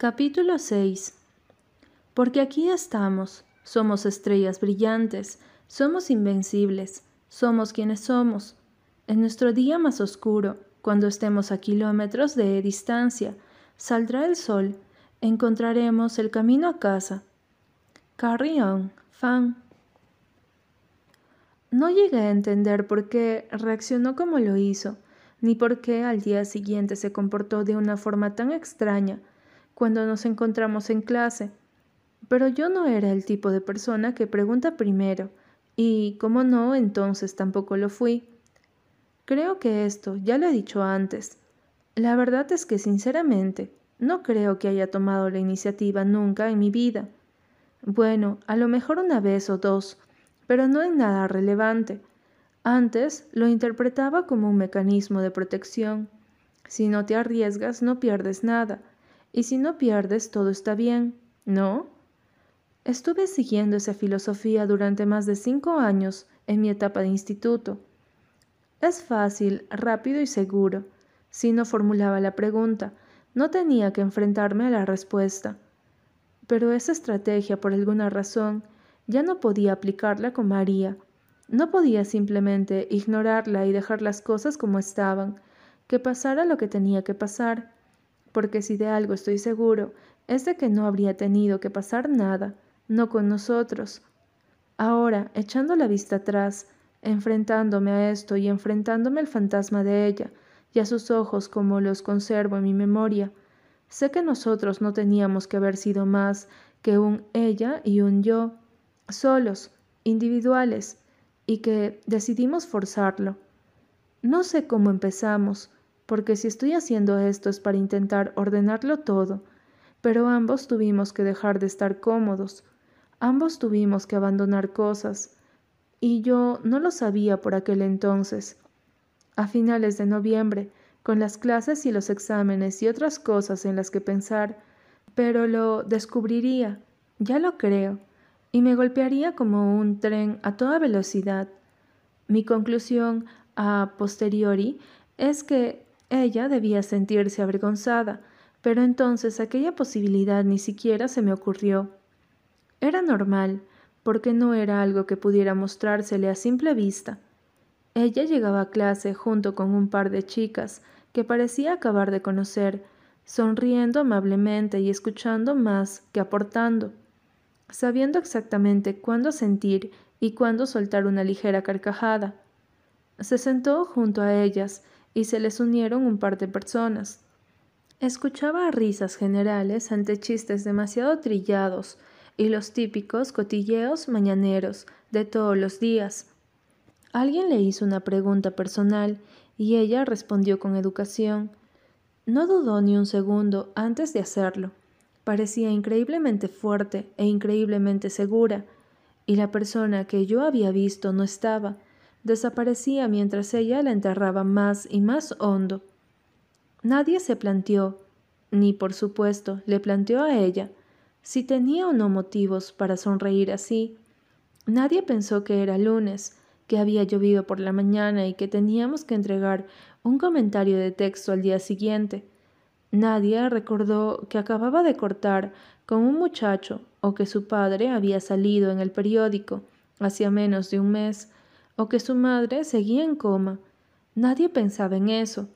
Capítulo 6 Porque aquí estamos, somos estrellas brillantes, somos invencibles, somos quienes somos. En nuestro día más oscuro, cuando estemos a kilómetros de distancia, saldrá el sol, encontraremos el camino a casa. Carry on, fan. No llegué a entender por qué reaccionó como lo hizo, ni por qué al día siguiente se comportó de una forma tan extraña cuando nos encontramos en clase, pero yo no era el tipo de persona que pregunta primero, y como no, entonces tampoco lo fui. Creo que esto ya lo he dicho antes. La verdad es que sinceramente no creo que haya tomado la iniciativa nunca en mi vida. Bueno, a lo mejor una vez o dos, pero no en nada relevante. Antes lo interpretaba como un mecanismo de protección. Si no te arriesgas, no pierdes nada. Y si no pierdes, todo está bien, ¿no? Estuve siguiendo esa filosofía durante más de cinco años en mi etapa de instituto. Es fácil, rápido y seguro. Si no formulaba la pregunta, no tenía que enfrentarme a la respuesta. Pero esa estrategia, por alguna razón, ya no podía aplicarla con María. No podía simplemente ignorarla y dejar las cosas como estaban, que pasara lo que tenía que pasar porque si de algo estoy seguro, es de que no habría tenido que pasar nada, no con nosotros. Ahora, echando la vista atrás, enfrentándome a esto y enfrentándome al fantasma de ella, y a sus ojos como los conservo en mi memoria, sé que nosotros no teníamos que haber sido más que un ella y un yo, solos, individuales, y que decidimos forzarlo. No sé cómo empezamos, porque si estoy haciendo esto es para intentar ordenarlo todo, pero ambos tuvimos que dejar de estar cómodos, ambos tuvimos que abandonar cosas, y yo no lo sabía por aquel entonces. A finales de noviembre, con las clases y los exámenes y otras cosas en las que pensar, pero lo descubriría, ya lo creo, y me golpearía como un tren a toda velocidad. Mi conclusión a posteriori es que ella debía sentirse avergonzada, pero entonces aquella posibilidad ni siquiera se me ocurrió. Era normal, porque no era algo que pudiera mostrársele a simple vista. Ella llegaba a clase junto con un par de chicas que parecía acabar de conocer, sonriendo amablemente y escuchando más que aportando, sabiendo exactamente cuándo sentir y cuándo soltar una ligera carcajada. Se sentó junto a ellas y se les unieron un par de personas. Escuchaba risas generales ante chistes demasiado trillados y los típicos cotilleos mañaneros de todos los días. Alguien le hizo una pregunta personal y ella respondió con educación. No dudó ni un segundo antes de hacerlo. Parecía increíblemente fuerte e increíblemente segura, y la persona que yo había visto no estaba, desaparecía mientras ella la enterraba más y más hondo. Nadie se planteó, ni por supuesto le planteó a ella, si tenía o no motivos para sonreír así. Nadie pensó que era lunes, que había llovido por la mañana y que teníamos que entregar un comentario de texto al día siguiente. Nadie recordó que acababa de cortar con un muchacho o que su padre había salido en el periódico hacía menos de un mes o que su madre seguía en coma. Nadie pensaba en eso.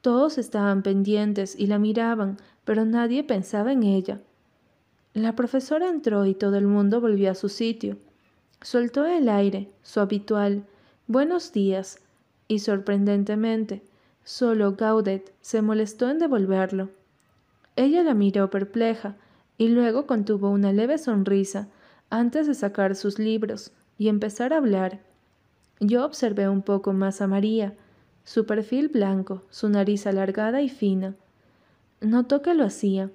Todos estaban pendientes y la miraban, pero nadie pensaba en ella. La profesora entró y todo el mundo volvió a su sitio. Soltó el aire, su habitual buenos días, y sorprendentemente, solo Gaudet se molestó en devolverlo. Ella la miró perpleja y luego contuvo una leve sonrisa antes de sacar sus libros y empezar a hablar. Yo observé un poco más a María, su perfil blanco, su nariz alargada y fina. Notó que lo hacía.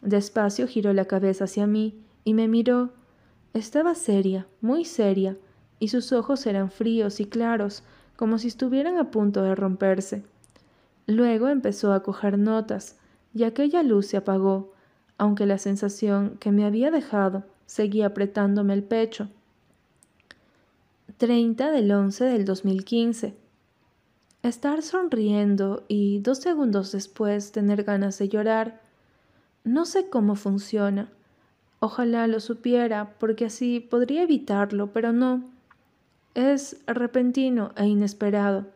Despacio giró la cabeza hacia mí y me miró. Estaba seria, muy seria, y sus ojos eran fríos y claros, como si estuvieran a punto de romperse. Luego empezó a coger notas, y aquella luz se apagó, aunque la sensación que me había dejado seguía apretándome el pecho. 30 del 11 del 2015. Estar sonriendo y dos segundos después tener ganas de llorar. No sé cómo funciona. Ojalá lo supiera, porque así podría evitarlo, pero no. Es repentino e inesperado.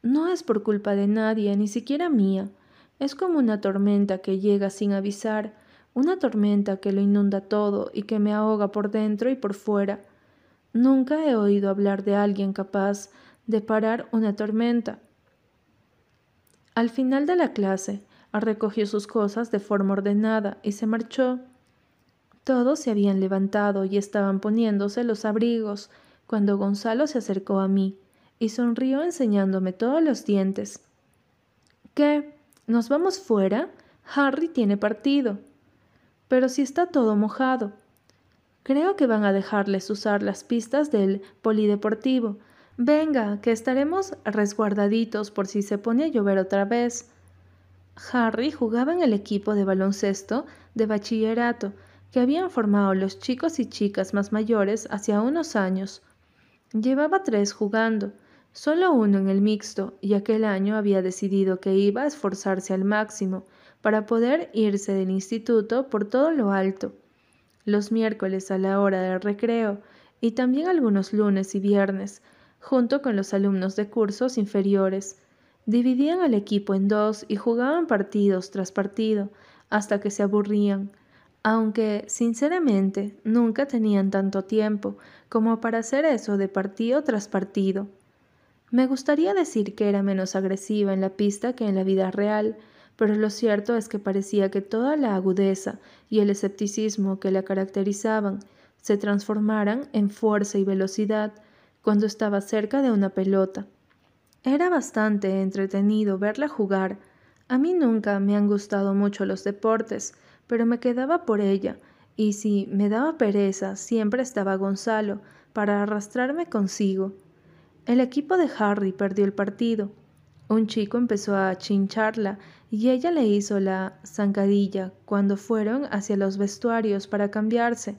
No es por culpa de nadie, ni siquiera mía. Es como una tormenta que llega sin avisar, una tormenta que lo inunda todo y que me ahoga por dentro y por fuera. Nunca he oído hablar de alguien capaz de parar una tormenta. Al final de la clase, recogió sus cosas de forma ordenada y se marchó. Todos se habían levantado y estaban poniéndose los abrigos cuando Gonzalo se acercó a mí y sonrió enseñándome todos los dientes. ¿Qué? ¿Nos vamos fuera? Harry tiene partido. Pero si está todo mojado. Creo que van a dejarles usar las pistas del polideportivo. Venga, que estaremos resguardaditos por si se pone a llover otra vez. Harry jugaba en el equipo de baloncesto de bachillerato que habían formado los chicos y chicas más mayores hacia unos años. Llevaba tres jugando, solo uno en el mixto, y aquel año había decidido que iba a esforzarse al máximo para poder irse del instituto por todo lo alto. Los miércoles a la hora del recreo y también algunos lunes y viernes, junto con los alumnos de cursos inferiores, dividían al equipo en dos y jugaban partidos tras partido hasta que se aburrían aunque sinceramente nunca tenían tanto tiempo como para hacer eso de partido tras partido. Me gustaría decir que era menos agresiva en la pista que en la vida real, pero lo cierto es que parecía que toda la agudeza y el escepticismo que la caracterizaban se transformaran en fuerza y velocidad cuando estaba cerca de una pelota. Era bastante entretenido verla jugar. A mí nunca me han gustado mucho los deportes, pero me quedaba por ella, y si me daba pereza, siempre estaba Gonzalo para arrastrarme consigo. El equipo de Harry perdió el partido. Un chico empezó a chincharla y ella le hizo la zancadilla cuando fueron hacia los vestuarios para cambiarse.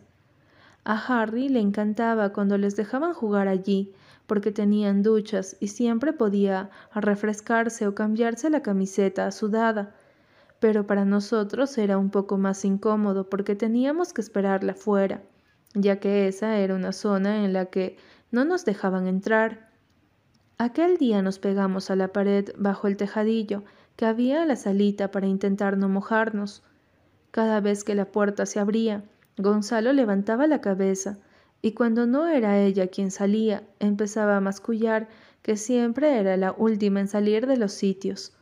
A Harry le encantaba cuando les dejaban jugar allí, porque tenían duchas y siempre podía refrescarse o cambiarse la camiseta sudada pero para nosotros era un poco más incómodo porque teníamos que esperarla fuera, ya que esa era una zona en la que no nos dejaban entrar. Aquel día nos pegamos a la pared bajo el tejadillo que había la salita para intentar no mojarnos. Cada vez que la puerta se abría, Gonzalo levantaba la cabeza y cuando no era ella quien salía, empezaba a mascullar que siempre era la última en salir de los sitios.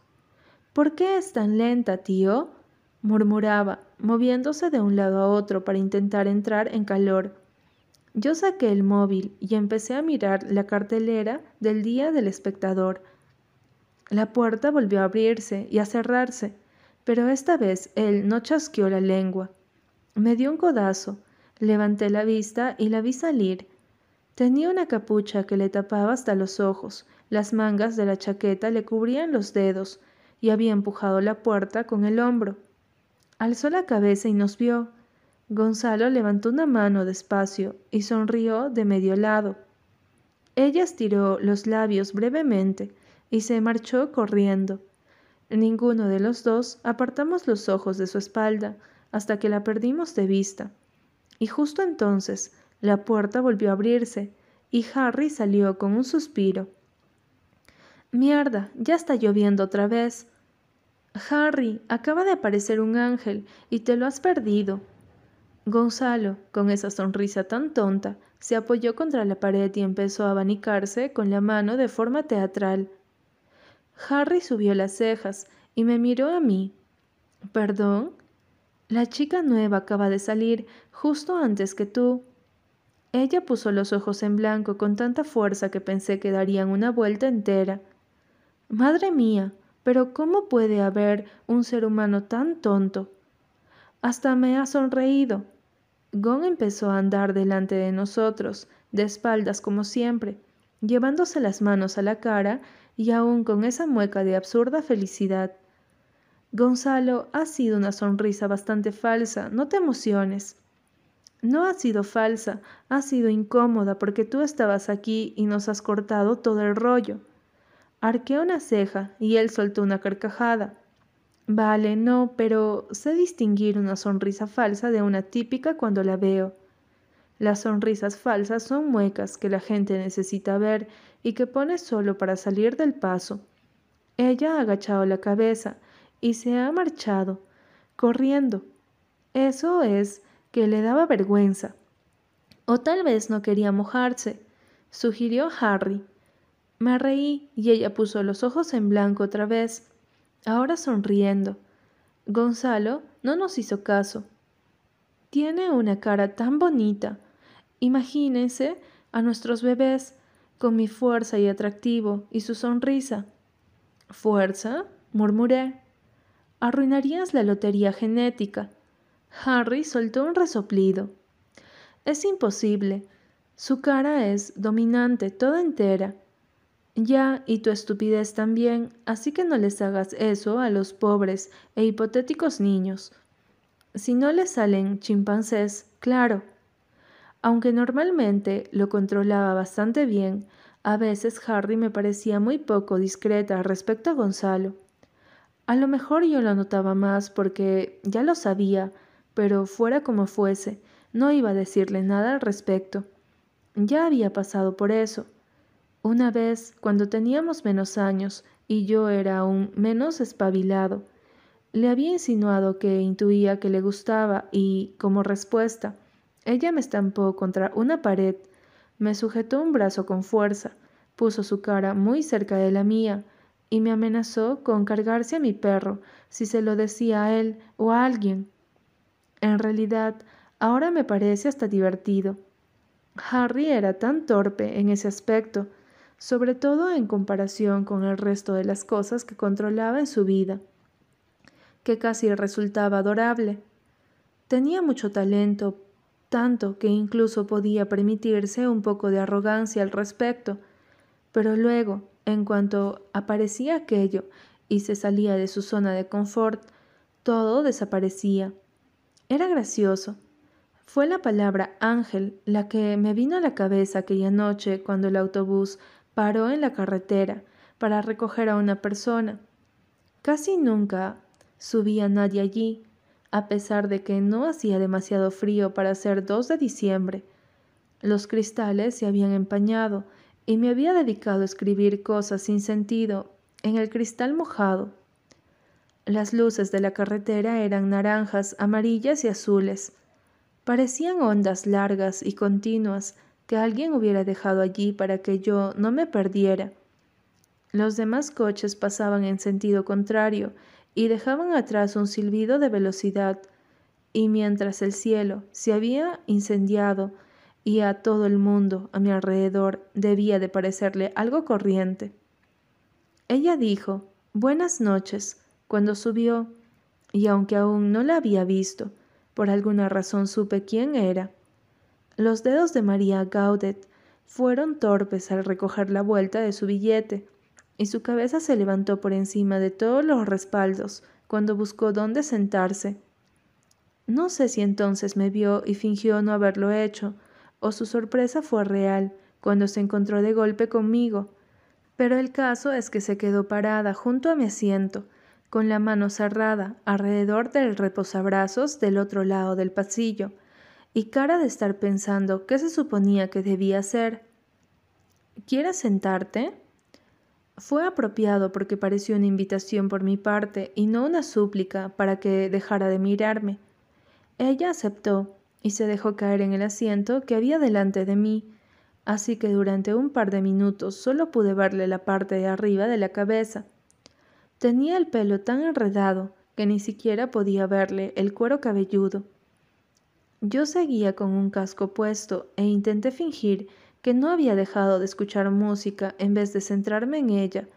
¿Por qué es tan lenta, tío? murmuraba, moviéndose de un lado a otro para intentar entrar en calor. Yo saqué el móvil y empecé a mirar la cartelera del día del espectador. La puerta volvió a abrirse y a cerrarse, pero esta vez él no chasqueó la lengua. Me dio un codazo, levanté la vista y la vi salir. Tenía una capucha que le tapaba hasta los ojos, las mangas de la chaqueta le cubrían los dedos, y había empujado la puerta con el hombro. Alzó la cabeza y nos vio. Gonzalo levantó una mano despacio y sonrió de medio lado. Ella estiró los labios brevemente y se marchó corriendo. Ninguno de los dos apartamos los ojos de su espalda hasta que la perdimos de vista. Y justo entonces la puerta volvió a abrirse y Harry salió con un suspiro. Mierda, ya está lloviendo otra vez. Harry, acaba de aparecer un ángel y te lo has perdido. Gonzalo, con esa sonrisa tan tonta, se apoyó contra la pared y empezó a abanicarse con la mano de forma teatral. Harry subió las cejas y me miró a mí. ¿Perdón? La chica nueva acaba de salir justo antes que tú. Ella puso los ojos en blanco con tanta fuerza que pensé que darían una vuelta entera. Madre mía, pero ¿cómo puede haber un ser humano tan tonto? Hasta me ha sonreído. Gon empezó a andar delante de nosotros, de espaldas como siempre, llevándose las manos a la cara y aún con esa mueca de absurda felicidad. Gonzalo, ha sido una sonrisa bastante falsa, no te emociones. No ha sido falsa, ha sido incómoda porque tú estabas aquí y nos has cortado todo el rollo. Arqueó una ceja y él soltó una carcajada. Vale, no, pero sé distinguir una sonrisa falsa de una típica cuando la veo. Las sonrisas falsas son muecas que la gente necesita ver y que pone solo para salir del paso. Ella ha agachado la cabeza y se ha marchado, corriendo. Eso es que le daba vergüenza. O tal vez no quería mojarse, sugirió Harry. Me reí y ella puso los ojos en blanco otra vez, ahora sonriendo. Gonzalo no nos hizo caso. Tiene una cara tan bonita. Imagínense a nuestros bebés con mi fuerza y atractivo y su sonrisa. ¿Fuerza? murmuré. Arruinarías la lotería genética. Harry soltó un resoplido. Es imposible. Su cara es dominante, toda entera. Ya, y tu estupidez también, así que no les hagas eso a los pobres e hipotéticos niños. Si no les salen chimpancés, claro. Aunque normalmente lo controlaba bastante bien, a veces Harry me parecía muy poco discreta respecto a Gonzalo. A lo mejor yo lo notaba más porque ya lo sabía, pero fuera como fuese, no iba a decirle nada al respecto. Ya había pasado por eso. Una vez, cuando teníamos menos años y yo era aún menos espabilado, le había insinuado que intuía que le gustaba y, como respuesta, ella me estampó contra una pared, me sujetó un brazo con fuerza, puso su cara muy cerca de la mía y me amenazó con cargarse a mi perro si se lo decía a él o a alguien. En realidad, ahora me parece hasta divertido. Harry era tan torpe en ese aspecto, sobre todo en comparación con el resto de las cosas que controlaba en su vida, que casi resultaba adorable. Tenía mucho talento, tanto que incluso podía permitirse un poco de arrogancia al respecto, pero luego, en cuanto aparecía aquello y se salía de su zona de confort, todo desaparecía. Era gracioso. Fue la palabra ángel la que me vino a la cabeza aquella noche cuando el autobús paró en la carretera para recoger a una persona. Casi nunca subía nadie allí, a pesar de que no hacía demasiado frío para ser 2 de diciembre. Los cristales se habían empañado y me había dedicado a escribir cosas sin sentido en el cristal mojado. Las luces de la carretera eran naranjas, amarillas y azules. Parecían ondas largas y continuas que alguien hubiera dejado allí para que yo no me perdiera. Los demás coches pasaban en sentido contrario y dejaban atrás un silbido de velocidad, y mientras el cielo se había incendiado y a todo el mundo a mi alrededor debía de parecerle algo corriente. Ella dijo Buenas noches cuando subió, y aunque aún no la había visto, por alguna razón supe quién era. Los dedos de María Gaudet fueron torpes al recoger la vuelta de su billete, y su cabeza se levantó por encima de todos los respaldos cuando buscó dónde sentarse. No sé si entonces me vio y fingió no haberlo hecho, o su sorpresa fue real cuando se encontró de golpe conmigo, pero el caso es que se quedó parada junto a mi asiento, con la mano cerrada alrededor del reposabrazos del otro lado del pasillo, y cara de estar pensando qué se suponía que debía hacer. ¿Quieres sentarte? Fue apropiado porque pareció una invitación por mi parte y no una súplica para que dejara de mirarme. Ella aceptó y se dejó caer en el asiento que había delante de mí, así que durante un par de minutos solo pude verle la parte de arriba de la cabeza. Tenía el pelo tan enredado que ni siquiera podía verle el cuero cabelludo. Yo seguía con un casco puesto e intenté fingir que no había dejado de escuchar música en vez de centrarme en ella.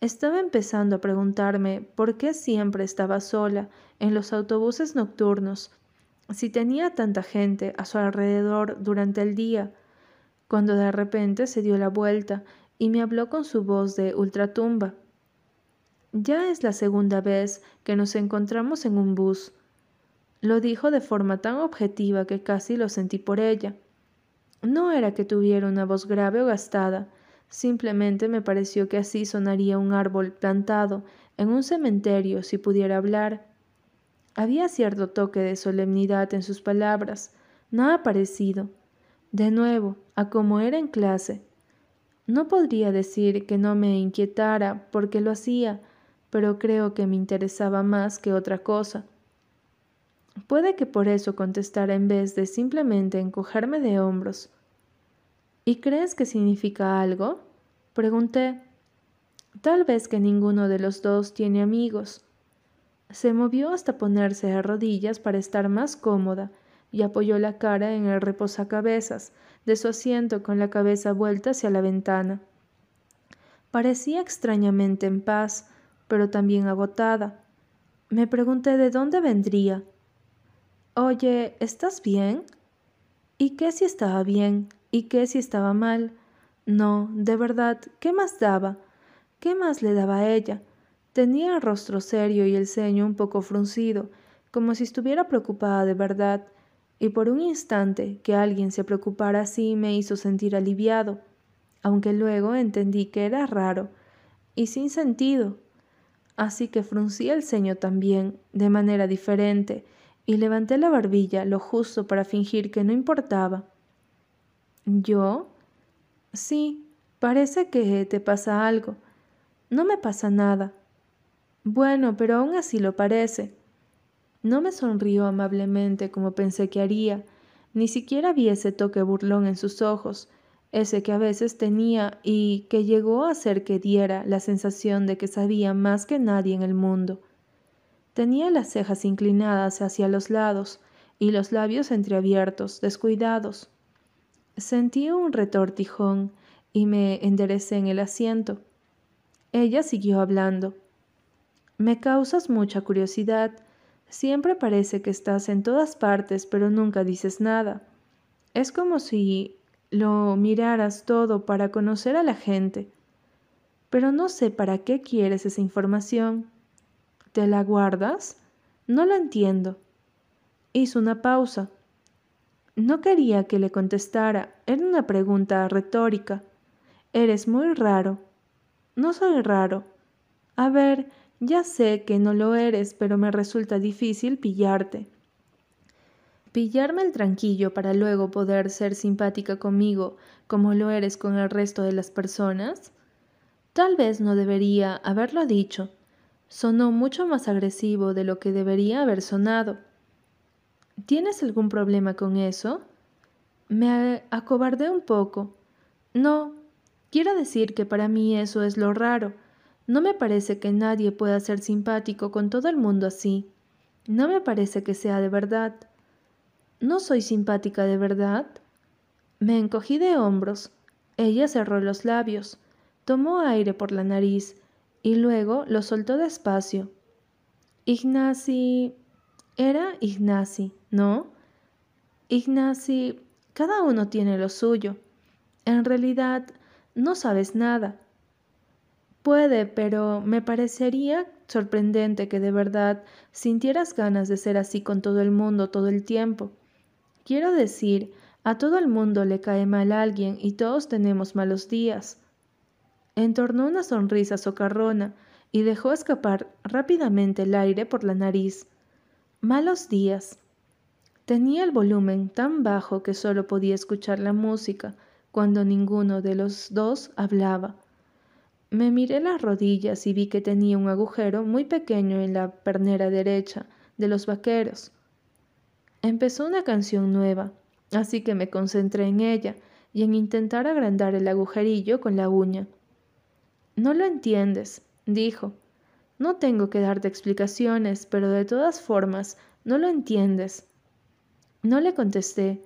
Estaba empezando a preguntarme por qué siempre estaba sola en los autobuses nocturnos, si tenía tanta gente a su alrededor durante el día, cuando de repente se dio la vuelta y me habló con su voz de ultratumba. Ya es la segunda vez que nos encontramos en un bus. Lo dijo de forma tan objetiva que casi lo sentí por ella. No era que tuviera una voz grave o gastada, simplemente me pareció que así sonaría un árbol plantado en un cementerio si pudiera hablar. Había cierto toque de solemnidad en sus palabras, nada parecido, de nuevo, a como era en clase. No podría decir que no me inquietara porque lo hacía, pero creo que me interesaba más que otra cosa. Puede que por eso contestara en vez de simplemente encogerme de hombros. ¿Y crees que significa algo? Pregunté. Tal vez que ninguno de los dos tiene amigos. Se movió hasta ponerse de rodillas para estar más cómoda y apoyó la cara en el reposacabezas de su asiento con la cabeza vuelta hacia la ventana. Parecía extrañamente en paz, pero también agotada. Me pregunté de dónde vendría. Oye, ¿estás bien? ¿Y qué si estaba bien? ¿Y qué si estaba mal? No, de verdad, ¿qué más daba? ¿Qué más le daba a ella? Tenía el rostro serio y el ceño un poco fruncido, como si estuviera preocupada de verdad, y por un instante que alguien se preocupara así me hizo sentir aliviado, aunque luego entendí que era raro y sin sentido. Así que fruncí el ceño también, de manera diferente, y levanté la barbilla lo justo para fingir que no importaba. ¿Yo? Sí, parece que te pasa algo. No me pasa nada. Bueno, pero aún así lo parece. No me sonrió amablemente como pensé que haría, ni siquiera vi ese toque burlón en sus ojos, ese que a veces tenía y que llegó a hacer que diera la sensación de que sabía más que nadie en el mundo. Tenía las cejas inclinadas hacia los lados y los labios entreabiertos, descuidados. Sentí un retortijón y me enderecé en el asiento. Ella siguió hablando. Me causas mucha curiosidad Siempre parece que estás en todas partes, pero nunca dices nada. Es como si lo miraras todo para conocer a la gente. Pero no sé para qué quieres esa información. ¿Te la guardas? No lo entiendo. Hizo una pausa. No quería que le contestara. Era una pregunta retórica. Eres muy raro. No soy raro. A ver, ya sé que no lo eres, pero me resulta difícil pillarte. Pillarme el tranquillo para luego poder ser simpática conmigo como lo eres con el resto de las personas. Tal vez no debería haberlo dicho. Sonó mucho más agresivo de lo que debería haber sonado. ¿Tienes algún problema con eso? Me acobardé un poco. No, quiero decir que para mí eso es lo raro no me parece que nadie pueda ser simpático con todo el mundo así. No me parece que sea de verdad. ¿No soy simpática de verdad? Me encogí de hombros. Ella cerró los labios, tomó aire por la nariz y luego lo soltó despacio. Ignacy. Era Ignacy, ¿no? Ignacy, cada uno tiene lo suyo. En realidad, no sabes nada. Puede, pero me parecería sorprendente que de verdad sintieras ganas de ser así con todo el mundo todo el tiempo. Quiero decir, a todo el mundo le cae mal alguien y todos tenemos malos días. Entornó una sonrisa socarrona y dejó escapar rápidamente el aire por la nariz. Malos días. Tenía el volumen tan bajo que solo podía escuchar la música cuando ninguno de los dos hablaba. Me miré las rodillas y vi que tenía un agujero muy pequeño en la pernera derecha de los vaqueros. Empezó una canción nueva, así que me concentré en ella y en intentar agrandar el agujerillo con la uña. No lo entiendes, dijo. No tengo que darte explicaciones, pero de todas formas, no lo entiendes. No le contesté.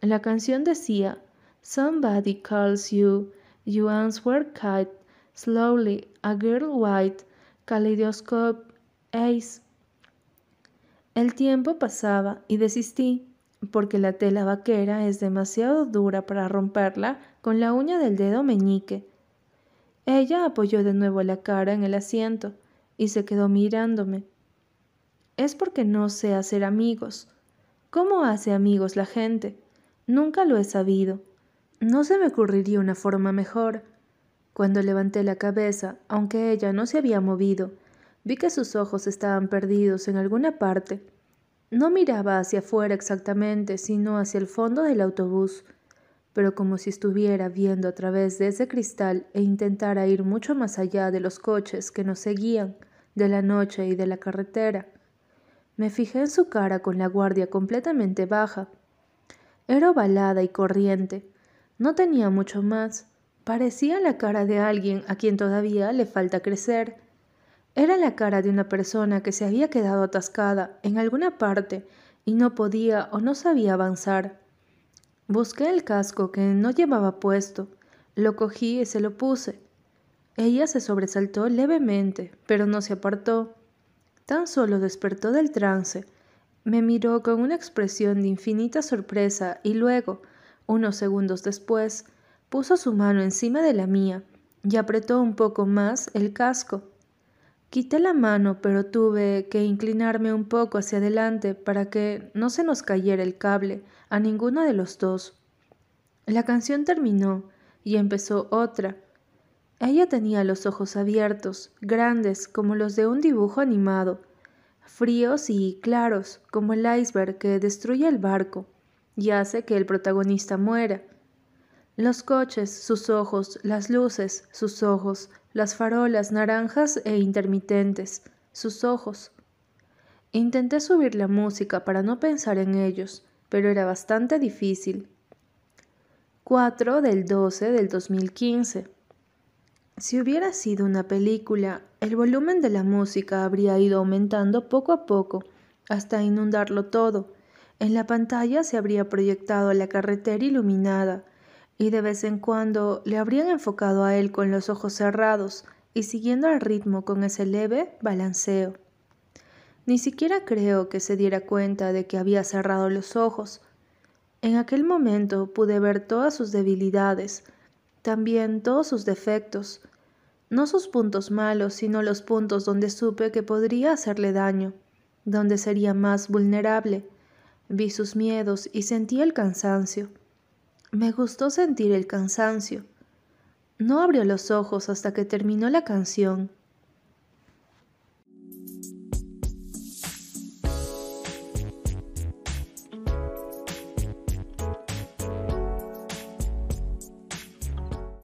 La canción decía, Somebody calls you, you answer kite Slowly, a girl white, kaleidoscope, ace. El tiempo pasaba y desistí, porque la tela vaquera es demasiado dura para romperla con la uña del dedo meñique. Ella apoyó de nuevo la cara en el asiento y se quedó mirándome. Es porque no sé hacer amigos. ¿Cómo hace amigos la gente? Nunca lo he sabido. No se me ocurriría una forma mejor. Cuando levanté la cabeza, aunque ella no se había movido, Vi que sus ojos estaban perdidos en alguna parte. No miraba hacia afuera exactamente, sino hacia el fondo del autobús, pero como si estuviera viendo a través de ese cristal e intentara ir mucho más allá de los coches que nos seguían, de la noche y de la carretera. Me fijé en su cara con la guardia completamente baja. Era ovalada y corriente. No tenía mucho más. Parecía la cara de alguien a quien todavía le falta crecer. Era la cara de una persona que se había quedado atascada en alguna parte y no podía o no sabía avanzar. Busqué el casco que no llevaba puesto, lo cogí y se lo puse. Ella se sobresaltó levemente, pero no se apartó. Tan solo despertó del trance. Me miró con una expresión de infinita sorpresa y luego, unos segundos después, puso su mano encima de la mía y apretó un poco más el casco. Quité la mano, pero tuve que inclinarme un poco hacia adelante para que no se nos cayera el cable a ninguno de los dos. La canción terminó y empezó otra. Ella tenía los ojos abiertos, grandes como los de un dibujo animado, fríos y claros como el iceberg que destruye el barco y hace que el protagonista muera. Los coches, sus ojos, las luces, sus ojos, las farolas naranjas e intermitentes, sus ojos. Intenté subir la música para no pensar en ellos, pero era bastante difícil. 4 del 12 del 2015 si hubiera sido una película, el volumen de la música habría ido aumentando poco a poco hasta inundarlo todo. En la pantalla se habría proyectado la carretera iluminada y de vez en cuando le habrían enfocado a él con los ojos cerrados y siguiendo el ritmo con ese leve balanceo. Ni siquiera creo que se diera cuenta de que había cerrado los ojos. En aquel momento pude ver todas sus debilidades, también todos sus defectos, no sus puntos malos, sino los puntos donde supe que podría hacerle daño, donde sería más vulnerable. Vi sus miedos y sentí el cansancio. Me gustó sentir el cansancio. No abrió los ojos hasta que terminó la canción.